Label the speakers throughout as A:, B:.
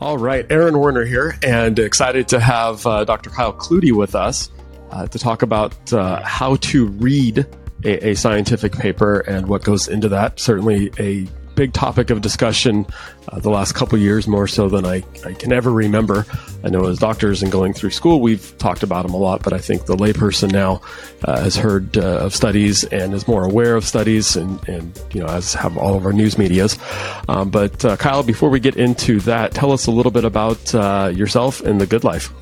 A: All right, Aaron Werner here, and excited to have uh, Dr. Kyle Klute with us uh, to talk about uh, how to read a, a, scientific paper and what goes into that. Certainly a big topic of discussion uh, the last couple years, more so than I, I can ever remember. I know as doctors and going through school, we've talked about them a lot, but I think the layperson now uh, has heard uh, of studies and is more aware of studies, and, and you know, as have all of our news medias. Um, but uh, Kyle, before we get into that, tell us a little bit about uh, yourself and the good life.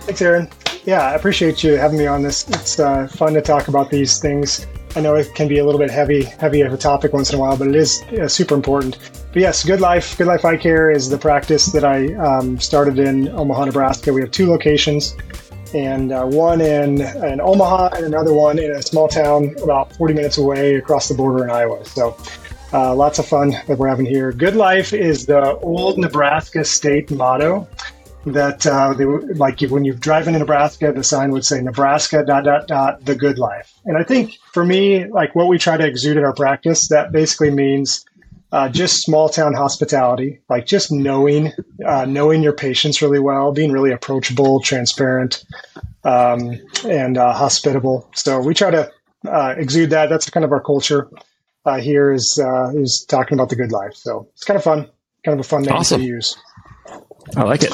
B: Thanks, Aaron. Yeah, I appreciate you having me on this. It's uh, fun to talk about these things I know it can be a little bit heavy, heavy of a topic once in a while, but it is uh, super important. But yes, Good Life, Good Life Eye Care is the practice that I um, started in Omaha, Nebraska. We have two locations, and uh, one in, in Omaha and another one in a small town about 40 minutes away across the border in Iowa. So uh, lots of fun that we're having here. Good Life is the old Nebraska state motto that uh, they like when you drive into Nebraska, the sign would say Nebraska dot dot dot the good life. And I think for me, like what we try to exude in our practice, that basically means uh, just small town hospitality, like just knowing uh, knowing your patients really well, being really approachable, transparent, um, and uh, hospitable. So we try to uh, exude that. That's kind of our culture uh, here is is talking about the good life. So it's kind of fun, kind of a fun name awesome. to use.
A: I like it.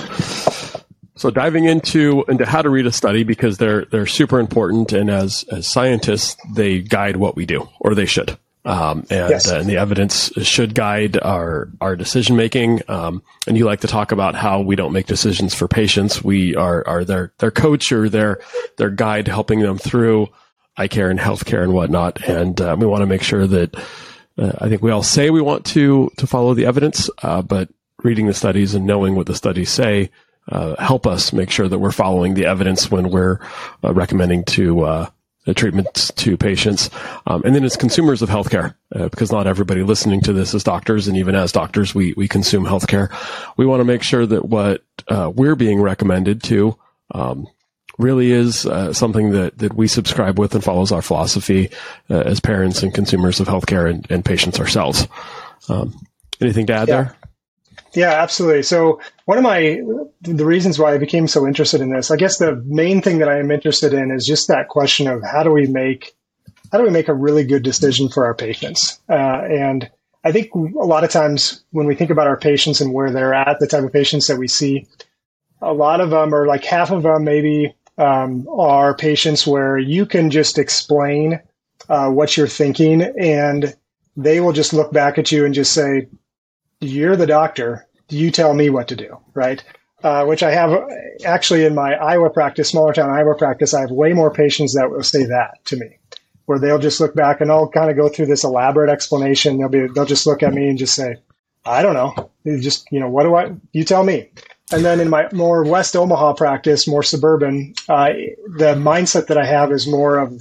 A: So diving into into how to read a study because they're they're super important, and as as scientists, they guide what we do, or they should. Um, and, yes. uh, and the evidence should guide our our decision making. Um, and you like to talk about how we don't make decisions for patients. We are are their their coach or their their guide, helping them through eye care and healthcare and whatnot. And uh, we want to make sure that uh, I think we all say we want to to follow the evidence, uh, but reading the studies and knowing what the studies say uh, help us make sure that we're following the evidence when we're uh, recommending to uh, treatments to patients. Um, and then as consumers of healthcare, uh, because not everybody listening to this is doctors, and even as doctors, we we consume healthcare. We want to make sure that what uh, we're being recommended to um, really is uh, something that, that we subscribe with and follows our philosophy uh, as parents and consumers of healthcare and, and patients ourselves. Um, anything to add yeah. there?
B: Yeah, absolutely. So one of my the reasons why I became so interested in this, I guess the main thing that I am interested in is just that question of how do we make how do we make a really good decision for our patients? Uh, and I think a lot of times when we think about our patients and where they're at, the type of patients that we see, a lot of them are like half of them maybe um, are patients where you can just explain uh, what you're thinking and they will just look back at you and just say, you're the doctor. You tell me what to do, right? Uh, which I have actually in my Iowa practice, smaller town Iowa practice, I have way more patients that will say that to me, where they'll just look back and I'll kind of go through this elaborate explanation. They'll be, they'll just look at me and just say, I don't know. You just, you know, what do I, you tell me. And then in my more West Omaha practice, more suburban, uh, the mindset that I have is more of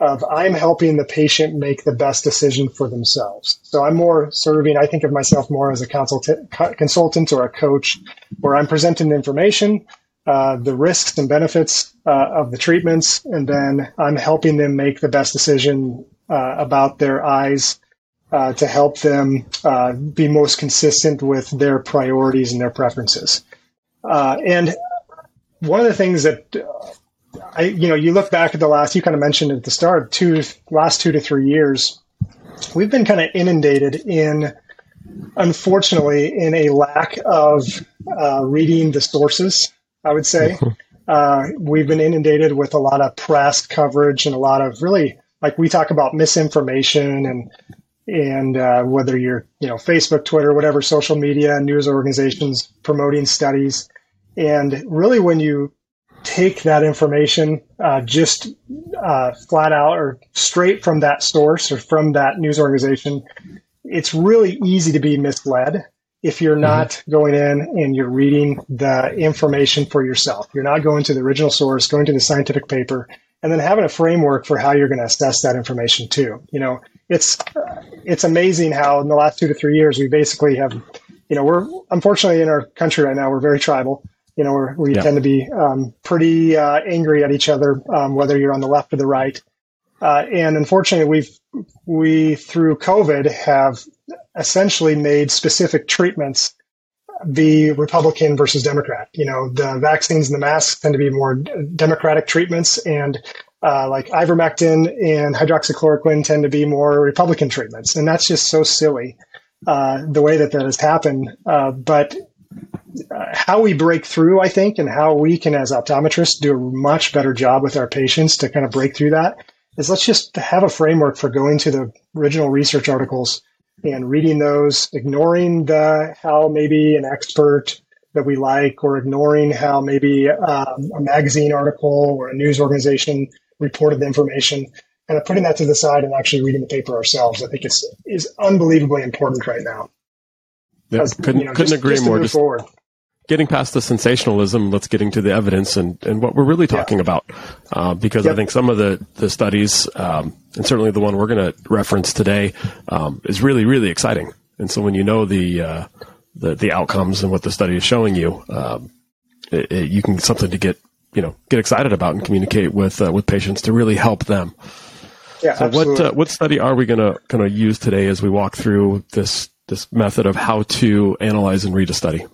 B: of I'm helping the patient make the best decision for themselves. So I'm more serving, I think of myself more as a consultant, consultant or a coach where I'm presenting information, uh, the risks and benefits uh, of the treatments, and then I'm helping them make the best decision uh, about their eyes uh, to help them uh, be most consistent with their priorities and their preferences. Uh, and one of the things that I, you know, you look back at the last, you kind of mentioned at the start, two, last two to three years, we've been kind of inundated in, unfortunately, in a lack of uh, reading the sources, I would say. Uh, we've been inundated with a lot of press coverage and a lot of really, like we talk about misinformation and, and uh, whether you're, you know, Facebook, Twitter, whatever social media, news organizations promoting studies. And really, when you take that information uh, just uh, flat out or straight from that source or from that news organization, it's really easy to be misled if you're mm-hmm. not mm-hmm. going in and you're reading the information for yourself. You're not going to the original source, going to the scientific paper, and then having a framework for how you're going to assess that information too. You know, it's it's amazing how in the last two to three years we basically have, you know, we're unfortunately in our country right now we're very tribal you know, we yeah. tend to be um, pretty uh, angry at each other, um, whether you're on the left or the right. Uh, and unfortunately, we've we through COVID have essentially made specific treatments be Republican versus Democrat. You know, the vaccines and the masks tend to be more Democratic treatments, and uh, like ivermectin and hydroxychloroquine tend to be more Republican treatments, and that's just so silly uh, the way that that has happened. Uh, but uh, how we break through, I think, and how we can, as optometrists, do a much better job with our patients to kind of break through that is let's just have a framework for going to the original research articles and reading those, ignoring the how maybe an expert that we like, or ignoring how maybe um, a magazine article or a news organization reported the information, kind of putting that to the side and actually reading the paper ourselves. I think it's is unbelievably important right now.
A: Yeah, couldn't, you know, couldn't just, agree just more. Just forward. Getting past the sensationalism, let's get into the evidence and, and what we're really talking yeah. about. Uh, because yep. I think some of the, the studies, um, and certainly the one we're going to reference today, um, is really, really exciting. And so when you know the, uh, the, the outcomes and what the study is showing you, um, it, it, you can something to get, you know, get excited about and communicate with, uh, with patients to really help them.
B: Yeah, so
A: absolutely. what, uh, what study are we going to, going to use today as we walk through this this method of how to analyze and read a study?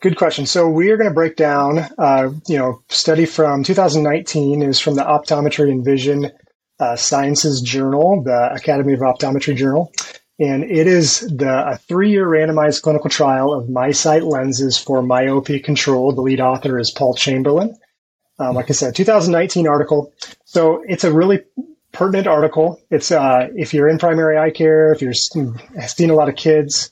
B: Good question. So we are going to break down, uh, you know, study from 2019 is from the Optometry and Vision uh, Sciences Journal, the Academy of Optometry Journal, and it is the a three-year randomized clinical trial of MiSight lenses for myopia control. The lead author is Paul Chamberlain. Um, like I said, 2019 article. So it's a really pertinent article. It's uh, if you're in primary eye care, if you're seeing a lot of kids,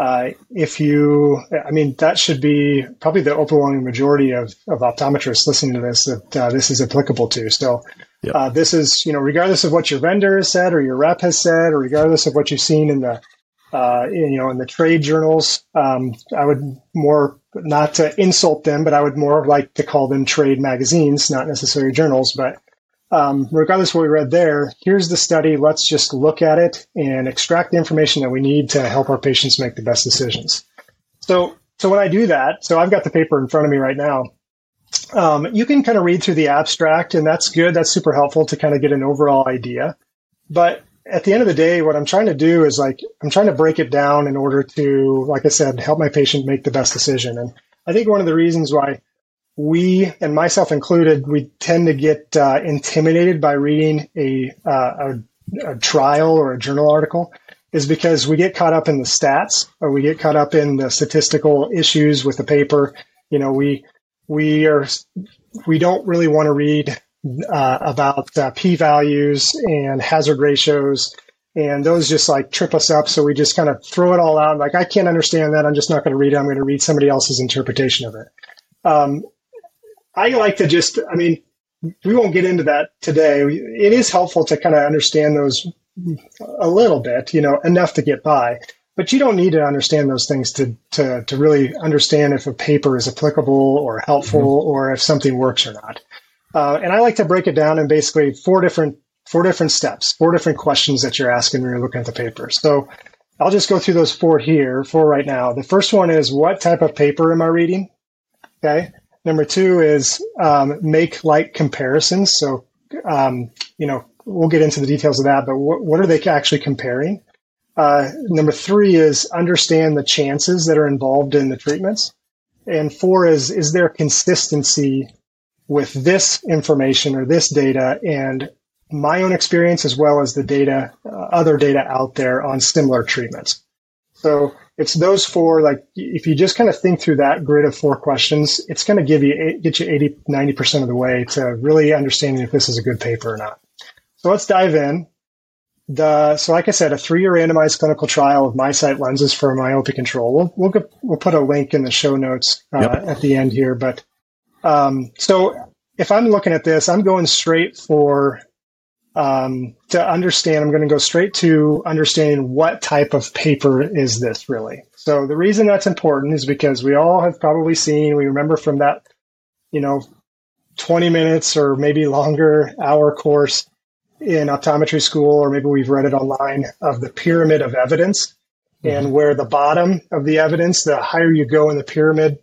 B: uh, if you, I mean, that should be probably the overwhelming majority of, of optometrists listening to this that uh, this is applicable to. So, yep. Uh, this is, you know, regardless of what your vendor has said or your rep has said, or regardless of what you've seen in the, uh, in, you know, in the trade journals, um, I would more not to insult them, but I would more like to call them trade magazines, not necessarily journals, but um, regardless of what we read there, here's the study. Let's just look at it and extract the information that we need to help our patients make the best decisions. So, so when I do that, so I've got the paper in front of me right now. Um, you can kind of read through the abstract, and that's good. That's super helpful to kind of get an overall idea. But at the end of the day, what I'm trying to do is like I'm trying to break it down in order to, like I said, help my patient make the best decision. And I think one of the reasons why we and myself included, we tend to get uh, intimidated by reading a, uh, a, a trial or a journal article is because we get caught up in the stats or we get caught up in the statistical issues with the paper. You know, we we are we don't really want to read uh, about uh, p values and hazard ratios, and those just like trip us up. So we just kind of throw it all out. Like I can't understand that. I'm just not going to read it. I'm going to read somebody else's interpretation of it. Um, I like to just, I mean, we won't get into that today. It is helpful to kind of understand those a little bit, you know, enough to get by. But you don't need to understand those things to, to, to really understand if a paper is applicable or helpful mm-hmm. or if something works or not. Uh, and I like to break it down in basically four different four different steps, four different questions that you're asking when you're looking at the paper. So I'll just go through those four here for right now. The first one is what type of paper am I reading? Okay. Number two is um, make like comparisons. So, um, you know, we'll get into the details of that, but what, what are they actually comparing? Uh, number three is understand the chances that are involved in the treatments. And four is, is there consistency with this information or this data and my own experience as well as the data, uh, other data out there on similar treatments. So it's those four, like if you just kind of think through that grid of four questions, it's going to give you, get you 80, 90% of the way to really understanding if this is a good paper or not. So let's dive in. The, so like I said, a three-year randomized clinical trial of MiSight lenses for myopia control. We'll, we'll, get, we'll put a link in the show notes uh, yep. at the end here. But um, so if I'm looking at this, I'm going straight for um, to understand, I'm going to go straight to understanding what type of paper is this really. So the reason that's important is because we all have probably seen, we remember from that, you know, 20 minutes or maybe longer hour course in optometry school, or maybe we've read it online of the pyramid of evidence mm-hmm. and where the bottom of the evidence, the higher you go in the pyramid,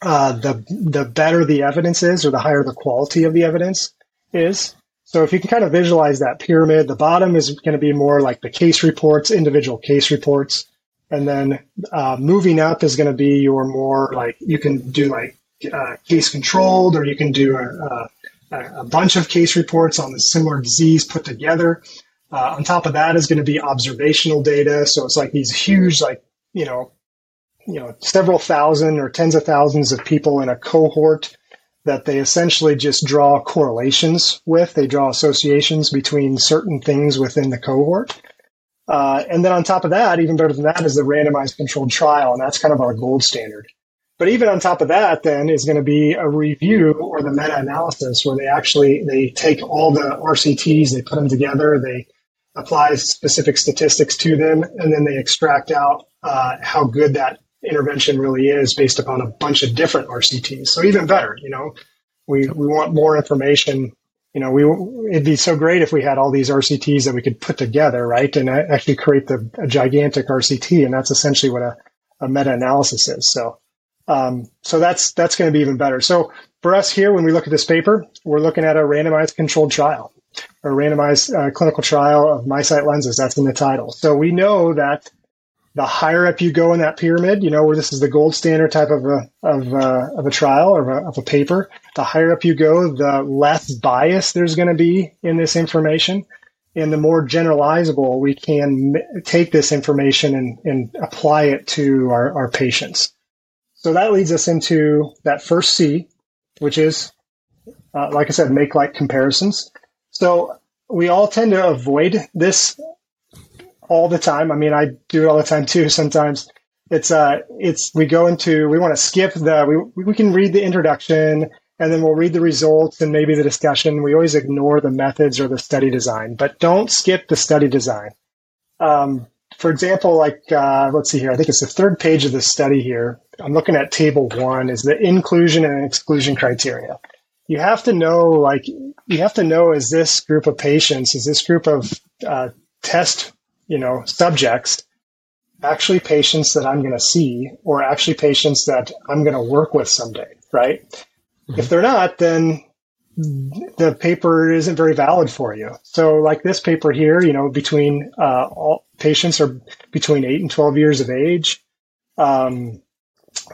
B: uh, the, the better the evidence is or the higher the quality of the evidence is. So if you can kind of visualize that pyramid, the bottom is going to be more like the case reports, individual case reports. And then uh, moving up is going to be your more like you can do like uh, case controlled, or you can do a, a, a, bunch of case reports on the similar disease put together. Uh, on top of that is going to be observational data. So it's like these huge, like you know, you know, several thousand or tens of thousands of people in a cohort that they essentially just draw correlations with. They draw associations between certain things within the cohort. Uh, and then on top of that, even better than that, is the randomized controlled trial, and that's kind of our gold standard. But even on top of that, then is going to be a review or the meta-analysis where they actually they take all the RCTs, they put them together, they apply specific statistics to them, and then they extract out uh, how good that intervention really is based upon a bunch of different RCTs. So even better, you know, we, we want more information. You know, we it'd be so great if we had all these RCTs that we could put together, right, and actually create the a gigantic RCT, and that's essentially what a, a meta-analysis is. So, um, so that's that's going to be even better. So for us here, when we look at this paper, we're looking at a randomized controlled trial, a randomized uh, clinical trial of MiSight lenses. That's in the title. So we know that the higher up you go in that pyramid, you know, where this is the gold standard type of a of a, of a trial or of a, of a paper, the higher up you go, the less bias there's going to be in this information, and the more generalizable we can take this information and, and apply it to our, our patients. So that leads us into that first C, which is, uh, like I said, make like comparisons. So we all tend to avoid this all the time. I mean, I do it all the time too. Sometimes it's uh, it's we go into we want to skip the we we can read the introduction and then we'll read the results and maybe the discussion. We always ignore the methods or the study design, but don't skip the study design. Um, for example, like uh, let's see here, I think it's the third page of the study here. I'm looking at table one is the inclusion and exclusion criteria. You have to know, like, you have to know is this group of patients, is this group of uh, test you know, subjects actually patients that I'm going to see or actually patients that I'm going to work with someday, right? Mm-hmm. If they're not, then the paper isn't very valid for you. So like this paper here, you know, between uh, all patients are between eight and 12 years of age. Um,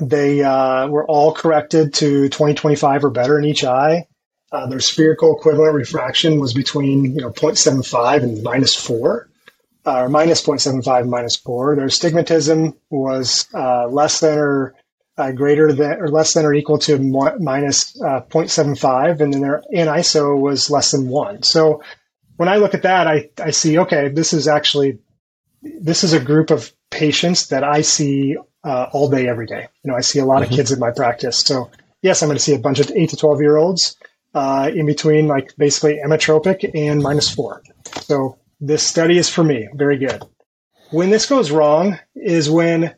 B: they uh, were all corrected to 2025 or better in each eye. Uh, their spherical equivalent refraction was between, you know, 0.75 and minus four uh, or minus 0.75 minus 4. Their astigmatism was uh, less than or uh, greater than or less than or equal to minus, uh, 0.75, and then their aniso was less than 1. So when I look at that, I, I see, okay, this is actually, this is a group of patients that I see uh, all day, every day. You know, I see a lot mm-hmm. of kids in my practice. So yes, I'm going to see a bunch of 8 to 12 year olds uh, in between like basically emmetropic and minus 4. So this study is for me. Very good. When this goes wrong is when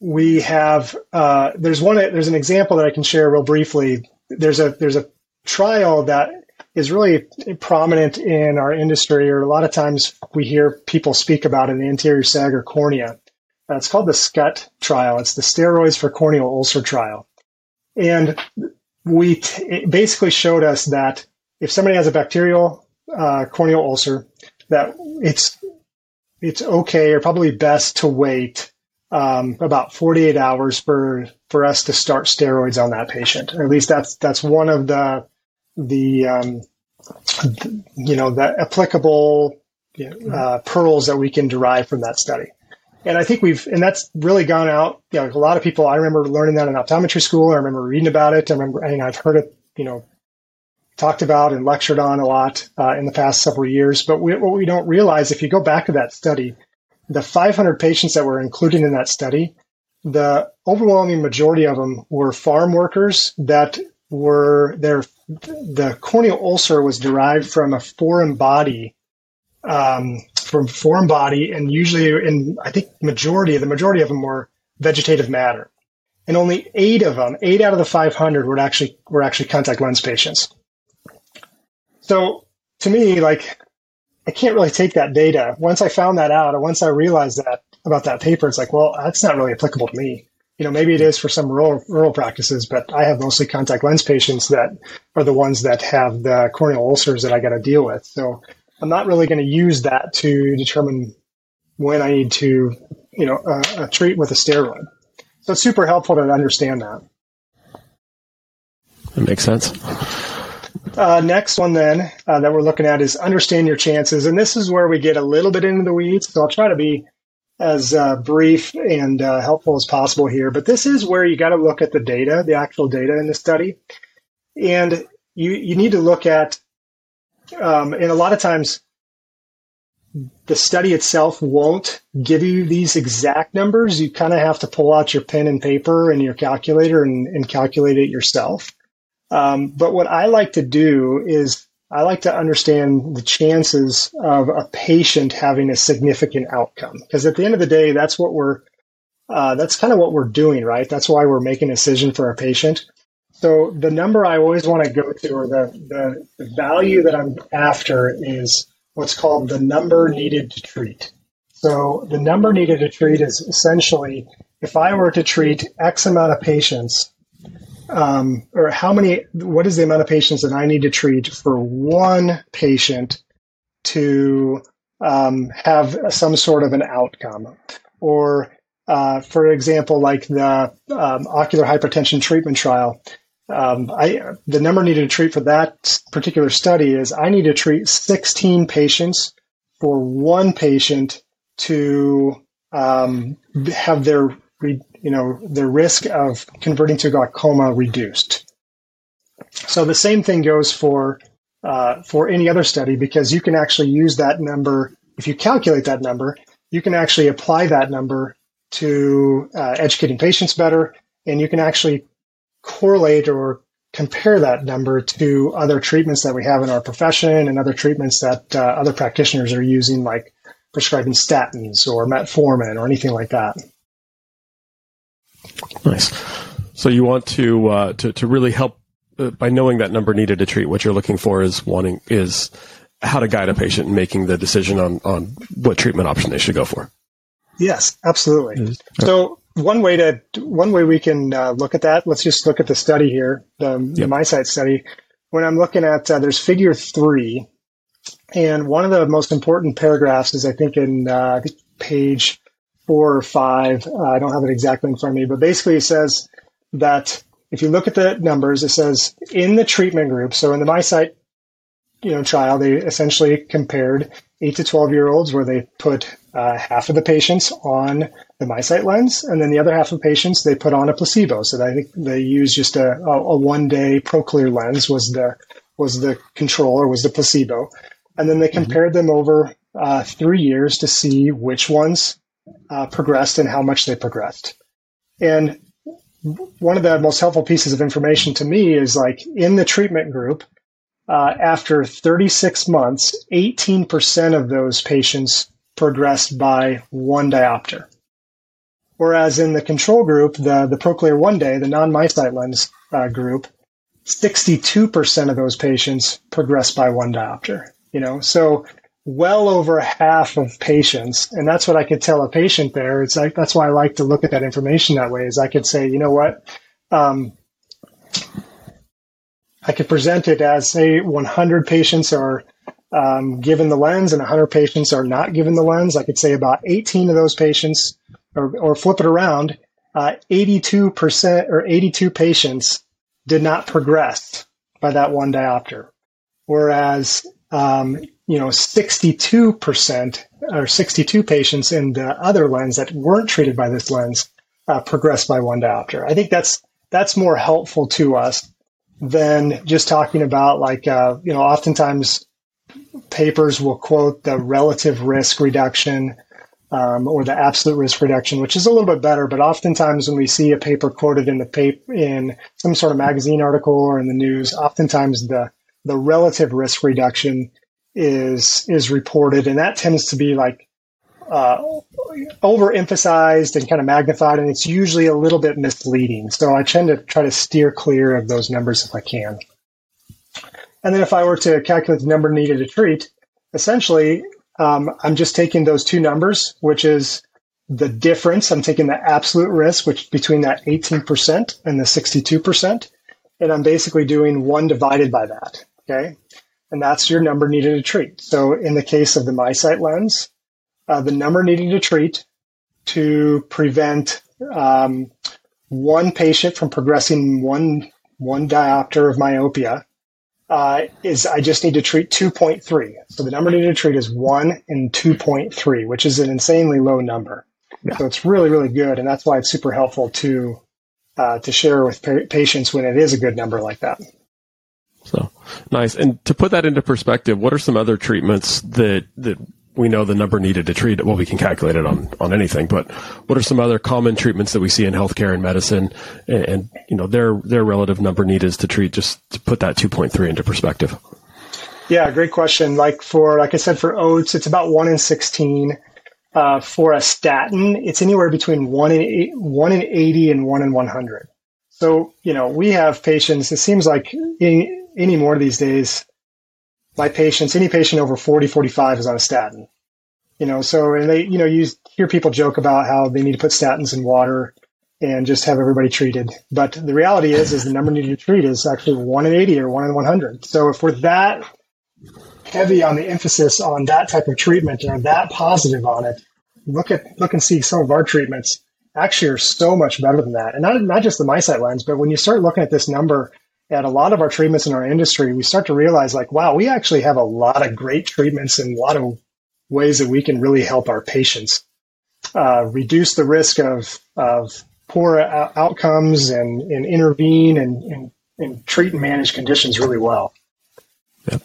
B: we have uh, there's one there's an example that I can share real briefly. There's a there's a trial that is really prominent in our industry, or a lot of times we hear people speak about in the anterior sagor cornea. Uh, it's called the SCUT trial. It's the steroids for corneal ulcer trial, and we t- basically showed us that if somebody has a bacterial uh, corneal ulcer, that it's it's okay or probably best to wait um, about 48 hours for for us to start steroids on that patient. Or at least that's that's one of the the um, you know the applicable uh, pearls that we can derive from that study. And I think we've and that's really gone out. You know, a lot of people. I remember learning that in optometry school. I remember reading about it. I remember and I've heard it. You know, talked about and lectured on a lot uh, in the past several years. But we, what we don't realize, if you go back to that study, the 500 patients that were included in that study, the overwhelming majority of them were farm workers that were their the corneal ulcer was derived from a foreign body um, from foreign body and usually in i think majority the majority of them were vegetative matter and only eight of them eight out of the 500 were actually were actually contact lens patients so to me, like, I can't really take that data. Once I found that out, or once I realized that about that paper, it's like, well, that's not really applicable to me. You know, maybe it is for some rural, rural practices, but I have mostly contact lens patients that are the ones that have the corneal ulcers that I got to deal with. So I'm not really going to use that to determine when I need to you know, a, a treat with a steroid. So it's super helpful to understand that.
A: That makes sense.
B: Uh, next one then uh, that we're looking at is understand your chances, and this is where we get a little bit into the weeds. So I'll try to be as uh, brief and uh, helpful as possible here. But this is where you got to look at the data, the actual data in the study, and you you need to look at. Um, and a lot of times, the study itself won't give you these exact numbers. You kind of have to pull out your pen and paper and your calculator and, and calculate it yourself. Um, but what I like to do is I like to understand the chances of a patient having a significant outcome because at the end of the day, that's what we're uh, that's kind of what we're doing, right? That's why we're making a decision for our patient. So the number I always want to go to, or the, the, the value that I'm after, is what's called the number needed to treat. So the number needed to treat is essentially if I were to treat X amount of patients um, or how many, what is the amount of patients that I need to treat for one patient to um, have some sort of an outcome? Or, uh, for example, like the um, ocular hypertension treatment trial, um, I, the number needed to treat for that particular study is I need to treat 16 patients for one patient to um, have their you know, the risk of converting to glaucoma reduced. So the same thing goes for uh, for any other study because you can actually use that number. If you calculate that number, you can actually apply that number to uh, educating patients better, and you can actually correlate or compare that number to other treatments that we have in our profession and other treatments that uh, other practitioners are using, like prescribing statins or metformin or anything like that.
A: Nice. So you want to uh, to to really help uh, by knowing that number needed to treat. What you're looking for is wanting is how to guide a patient in making the decision on on what treatment option they should go for.
B: Yes, absolutely. So one way to one way we can uh, look at that. Let's just look at the study here, the, yep. the MiSight study. When I'm looking at uh, there's Figure three, and one of the most important paragraphs is I think in uh, page four or five. Uh, I don't have it exactly in front of me, but basically it says that if you look at the numbers, it says in the treatment group. So in the MiSight, you know, trial, they essentially compared eight to 12 year olds where they put uh, half of the patients on the MiSight lens, and then the other half of patients they put on a placebo. So I think they used just a, a, a one day ProClear lens was the was the control or was the placebo, and then they mm-hmm. compared mm-hmm. them over uh, three years to see which ones uh, progressed and how much they progressed. And one of the most helpful pieces of information to me is like in the treatment group, uh, after 36 months, 18% of those patients progressed by one diopter. Whereas in the control group, the, the ProClear one day, the non MiSight lens uh, group, 62% of those patients progressed by one diopter. You know, so well over half of patients, and that's what I could tell a patient there. It's like that's why I like to look at that information that way. Is I could say, you know what, um, I could present it as say 100 patients are um, given the lens and 100 patients are not given the lens. I could say about 18 of those patients, or, or flip it around, uh, 82% or 82 patients did not progress by that one diopter. Whereas um, you know, 62% or 62 patients in the other lens that weren't treated by this lens uh, progressed by one diopter. I think that's that's more helpful to us than just talking about like uh, you know, oftentimes papers will quote the relative risk reduction um, or the absolute risk reduction, which is a little bit better. But oftentimes, when we see a paper quoted in the paper in some sort of magazine article or in the news, oftentimes the the relative risk reduction is is reported, and that tends to be like uh, overemphasized and kind of magnified, and it's usually a little bit misleading. So I tend to try to steer clear of those numbers if I can. And then if I were to calculate the number needed to treat, essentially um, I'm just taking those two numbers, which is the difference. I'm taking the absolute risk, which between that 18% and the 62%, and I'm basically doing one divided by that. Okay and that's your number needed to treat. So in the case of the MiSight lens, uh, the number needed to treat to prevent um, one patient from progressing one one diopter of myopia uh, is I just need to treat 2.3. So the number needed to treat is 1 and 2.3, which is an insanely low number. Yeah. So it's really, really good. And that's why it's super helpful to, uh, to share with pa- patients when it is a good number like that.
A: So nice. And to put that into perspective, what are some other treatments that, that we know the number needed to treat it. Well, we can calculate it on, on anything, but what are some other common treatments that we see in healthcare and medicine and, and you know, their, their relative number needed to treat just to put that 2.3 into perspective?
B: Yeah, great question. Like for, like I said, for OHTS, it's about one in 16. Uh, for a statin, it's anywhere between one in eight, one in 80 and one in 100. So, you know, we have patients, it seems like any, any more these days, my patients, any patient over 40, 45 is on a statin. You know, so, and they, you know, you hear people joke about how they need to put statins in water and just have everybody treated. But the reality is, is the number needed to treat is actually one in 80 or one in 100. So if we're that heavy on the emphasis on that type of treatment or that positive on it, look at, look and see some of our treatments actually are so much better than that. And not, not just the MiSight lens, but when you start looking at this number at a lot of our treatments in our industry, we start to realize like, wow, we actually have a lot of great treatments and a lot of ways that we can really help our patients uh, reduce the risk of, of poor outcomes and, and intervene and, and, and treat and manage conditions really well.
A: Yep.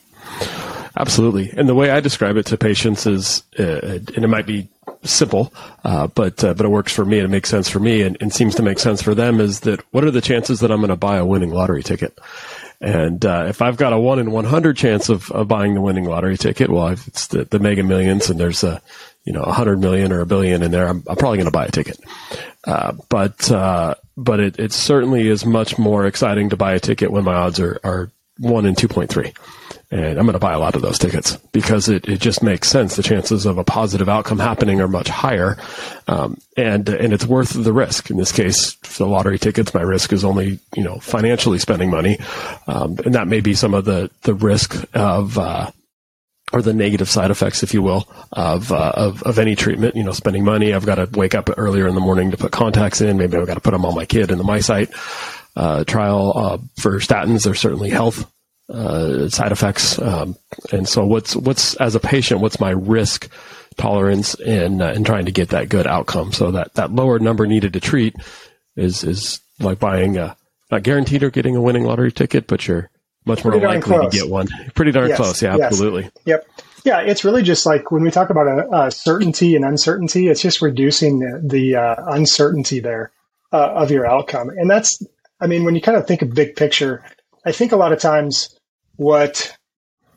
A: Absolutely. And the way I describe it to patients is, uh, and it might be simple, uh, but uh, but it works for me and it makes sense for me and, and, seems to make sense for them. Is that what are the chances that I'm going to buy a winning lottery ticket? And uh, if I've got a one in 100 chance of, of buying the winning lottery ticket, well, if it's the, the Mega Millions and there's a you know a hundred million or a billion in there, I'm, I'm probably going to buy a ticket. Uh, but uh, but it, it certainly is much more exciting to buy a ticket when my odds are, are one and 2.3 and I'm going to buy a lot of those tickets because it, it just makes sense. The chances of a positive outcome happening are much higher, um, and and it's worth the risk. In this case, for the lottery tickets, my risk is only you know financially spending money, um, and that may be some of the the risk of. Uh, or the negative side effects, if you will, of, uh, of of any treatment. You know, spending money. I've got to wake up earlier in the morning to put contacts in. Maybe I've got to put them on my kid in the MiSight uh, trial uh, for statins. There's certainly health uh, side effects. Um, and so, what's what's as a patient, what's my risk tolerance in uh, in trying to get that good outcome? So that that lower number needed to treat is is like buying a not guaranteed or getting a winning lottery ticket, but you're much more likely close. to get one. Pretty darn yes, close, yeah, yes. absolutely.
B: Yep. Yeah, it's really just like when we talk about a, a certainty and uncertainty, it's just reducing the, the uh, uncertainty there uh, of your outcome. And that's, I mean, when you kind of think of big picture, I think a lot of times what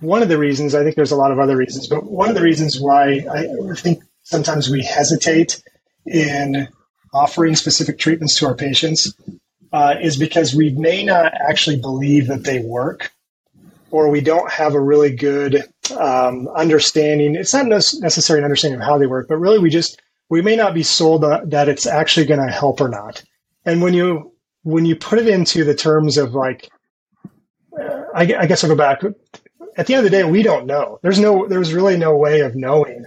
B: one of the reasons, I think there's a lot of other reasons, but one of the reasons why I think sometimes we hesitate in offering specific treatments to our patients uh, is because we may not actually believe that they work or we don't have a really good um, understanding. It's not necessarily an understanding of how they work, but really we just we may not be sold that it's actually going to help or not. And when you when you put it into the terms of like I, I guess I'll go back. At the end of the day, we don't know. There's no, there's really no way of knowing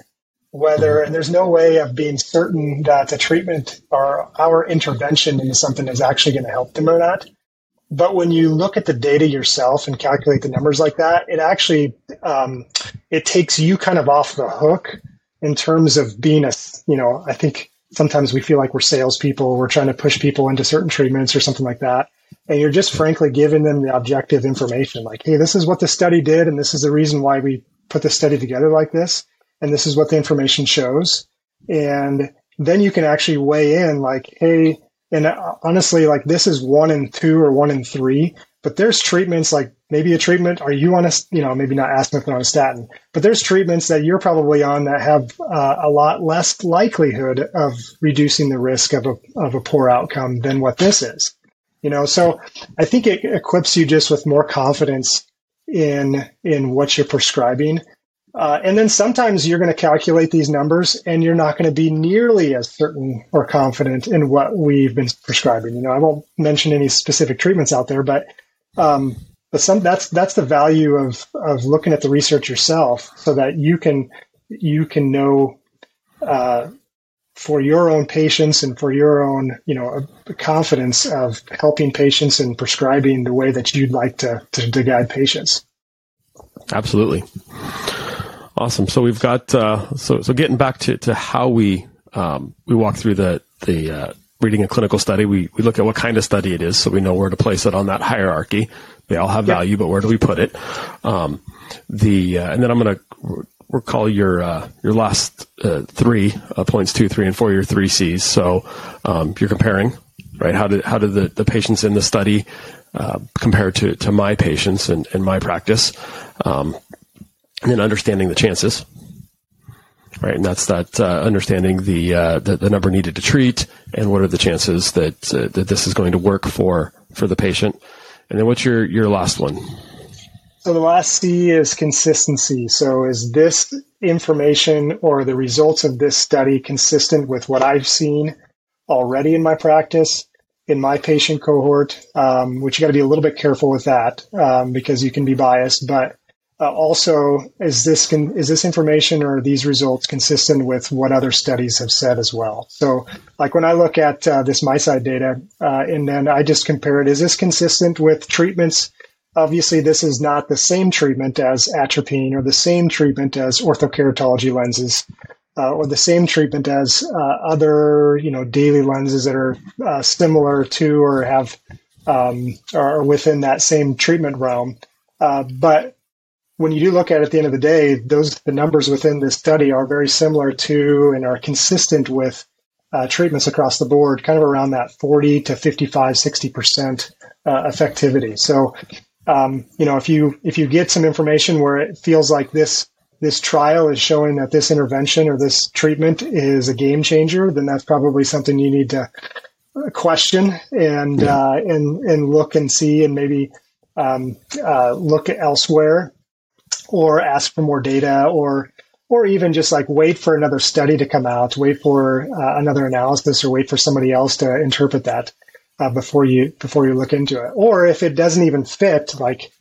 B: whether, and there's no way of being certain that the treatment or our intervention into something is actually going to help them or not. But when you look at the data yourself and calculate the numbers like that, it actually um, it takes you kind of off the hook in terms of being a you know I think sometimes we feel like we're salespeople, we're trying to push people into certain treatments or something like that. And you're just frankly giving them the objective information like hey this is what the study did and this is the reason why we put the study together like this and this is what the information shows. And then you can actually weigh in like hey and uh, honestly like this is one in two or one in three but there's treatments like maybe a treatment. Are you on a you know maybe not aspirin on a statin. But there's treatments that you're probably on that have uh, a lot less likelihood of reducing the risk of a, of a poor outcome than what this is. You know so i think it equips you just with more confidence in in what you're prescribing. Uh, and then sometimes you're going to calculate these numbers and you're not going to be nearly as certain or confident in what we've been prescribing. You know i won't mention any specific treatments out there but um, but some that's that's the value of of looking at the research yourself so that you can you can know uh, for your own patients and for your own, you know, confidence of helping patients and prescribing the way that you'd like to, to, to guide patients.
A: Absolutely. Awesome. So we've got, uh, so, so getting back to, to how we, um, we walk through the, the, uh, reading a clinical study, we, we look at what kind of study it is so we know where to place it on that hierarchy. They all have value, but where do we put it? Um, the, uh, and then I'm going to recall your uh, your last uh, three uh, points two, three, and four. Your three C's. So um, you're comparing, right? How did how did the, the patients in the study uh, compare to to my patients and, and my practice? Um, and then understanding the chances, right? And that's that uh, understanding the, uh, the, the number needed to treat and what are the chances that that this is going to work for for the patient. And then what's your your last one?
B: So the last C is consistency. So is this information or the results of this study consistent with what I've seen already in my practice, in my patient cohort? Um, which you got to be a little bit careful with that um, because you can be biased. But uh, also, is this con- is this information or these results consistent with what other studies have said as well? So, like when I look at uh, this MiSight data, uh, and then I just compare it, is this consistent with treatments? Obviously, this is not the same treatment as atropine or the same treatment as orthokeratology lenses. Uh, or the same treatment as uh, other, you know, daily lenses that are uh, similar to or have um, are within that same treatment realm. Uh, but when you do look at it at the end of the day, those the numbers within this study are very similar to and are consistent with uh, treatments across the board, kind of around that 40 to 55, 60 percent uh, effectivity. So um, you know, if you if you get some information where it feels like this this trial is showing that this intervention or this treatment is a game changer, then that's probably something you need to question and yeah. uh, and and look and see and maybe um, uh, look elsewhere or ask for more data or or even just like wait for another study to come out, wait for uh, another analysis, or wait for somebody else to interpret that uh, before you before you look into it. Or if it doesn't even fit, like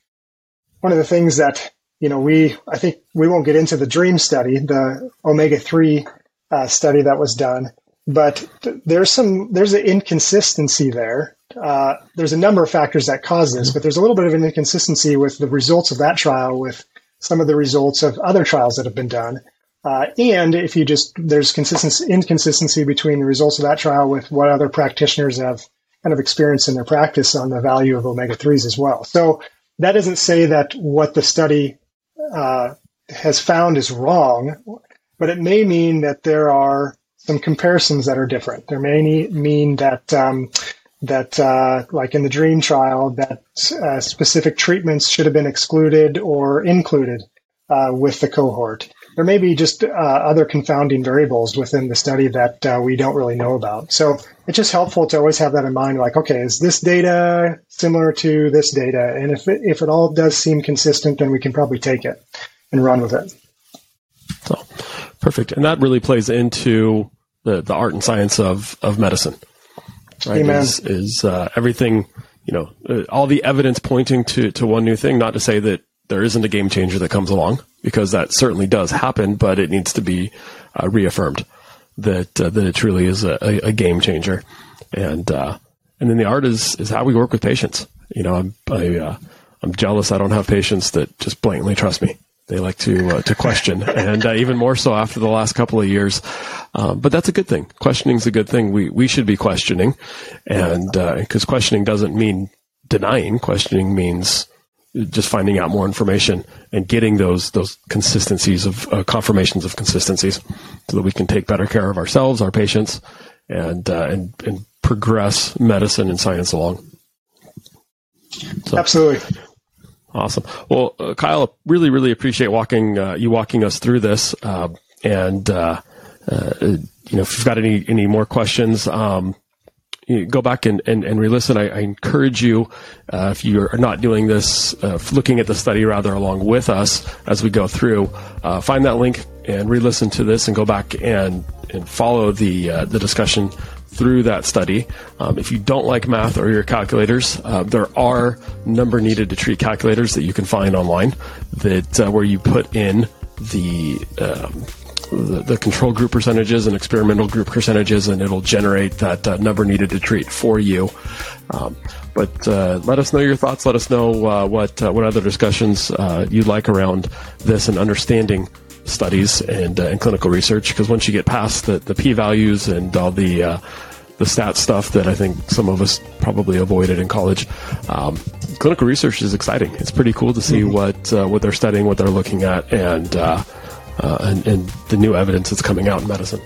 B: one of the things that you know we I think we won't get into the DREAM study, the omega three uh, study that was done, but th- there's some there's an inconsistency there. Uh, there's a number of factors that cause this, but there's a little bit of an inconsistency with the results of that trial with some of the results of other trials that have been done. Uh, and if you just there's consistency inconsistency between the results of that trial with what other practitioners have kind of experience in their practice on the value of omega 3s as well. So that doesn't say that what the study uh, has found is wrong, but it may mean that there are some comparisons that are different. There may mean that um, that, uh, like in the DREAM trial, that uh, specific treatments should have been excluded or included uh, with the cohort there may be just uh, other confounding variables within the study that uh, we don't really know about. So it's just helpful to always have that in mind. Like, okay, is this data similar to this data? And if it, if it all does seem consistent, then we can probably take it and run with it.
A: So perfect, and that really plays into the the art and science of of medicine.
B: Right? Amen.
A: Is, is uh, everything you know uh, all the evidence pointing to to one new thing? Not to say that there isn't a game changer that comes along because that certainly does happen, but it needs to be uh, reaffirmed that uh, that it truly is a, a game changer. And uh, and then the art is is how we work with patients. You know, I'm I, uh, I'm jealous. I don't have patients that just blatantly trust me. They like to uh, to question, and uh, even more so after the last couple of years. Um, but that's a good thing. Questioning is a good thing. We we should be questioning, and because questioning doesn't mean denying. Questioning means just finding out more information and getting those those consistencies of uh, confirmations of consistencies, so that we can take better care of ourselves, our patients, and uh, and and progress medicine and science along.
B: So, Absolutely.
A: Awesome. Well, uh, Kyle, really, really appreciate walking uh, you walking us through this, uh, and uh, you know if you've got any any more questions. Um, go back and, and, and re-listen. I, I encourage you, uh, if you are not doing this, uh, looking at the study rather along with us as we go through, uh, find that link and re-listen to this and go back and, and follow the, uh, the discussion through that study. Um, if you don't like math or your calculators, uh, there are number needed to treat calculators that you can find online that uh, where you put in the um, the, the, control group percentages and experimental group percentages, and it'll generate that uh, number needed to treat for you. Um, but uh, let us know your thoughts. Let us know uh, what uh, what other discussions you'd like around this and understanding studies and, uh, and clinical research. Because once you get past the, the p values and all the the stat stuff that I think some of us probably avoided in college, um, clinical research is exciting. It's pretty cool to see mm-hmm. what what they're studying, what they're looking at, and uh, and, and the new evidence that's coming out in medicine.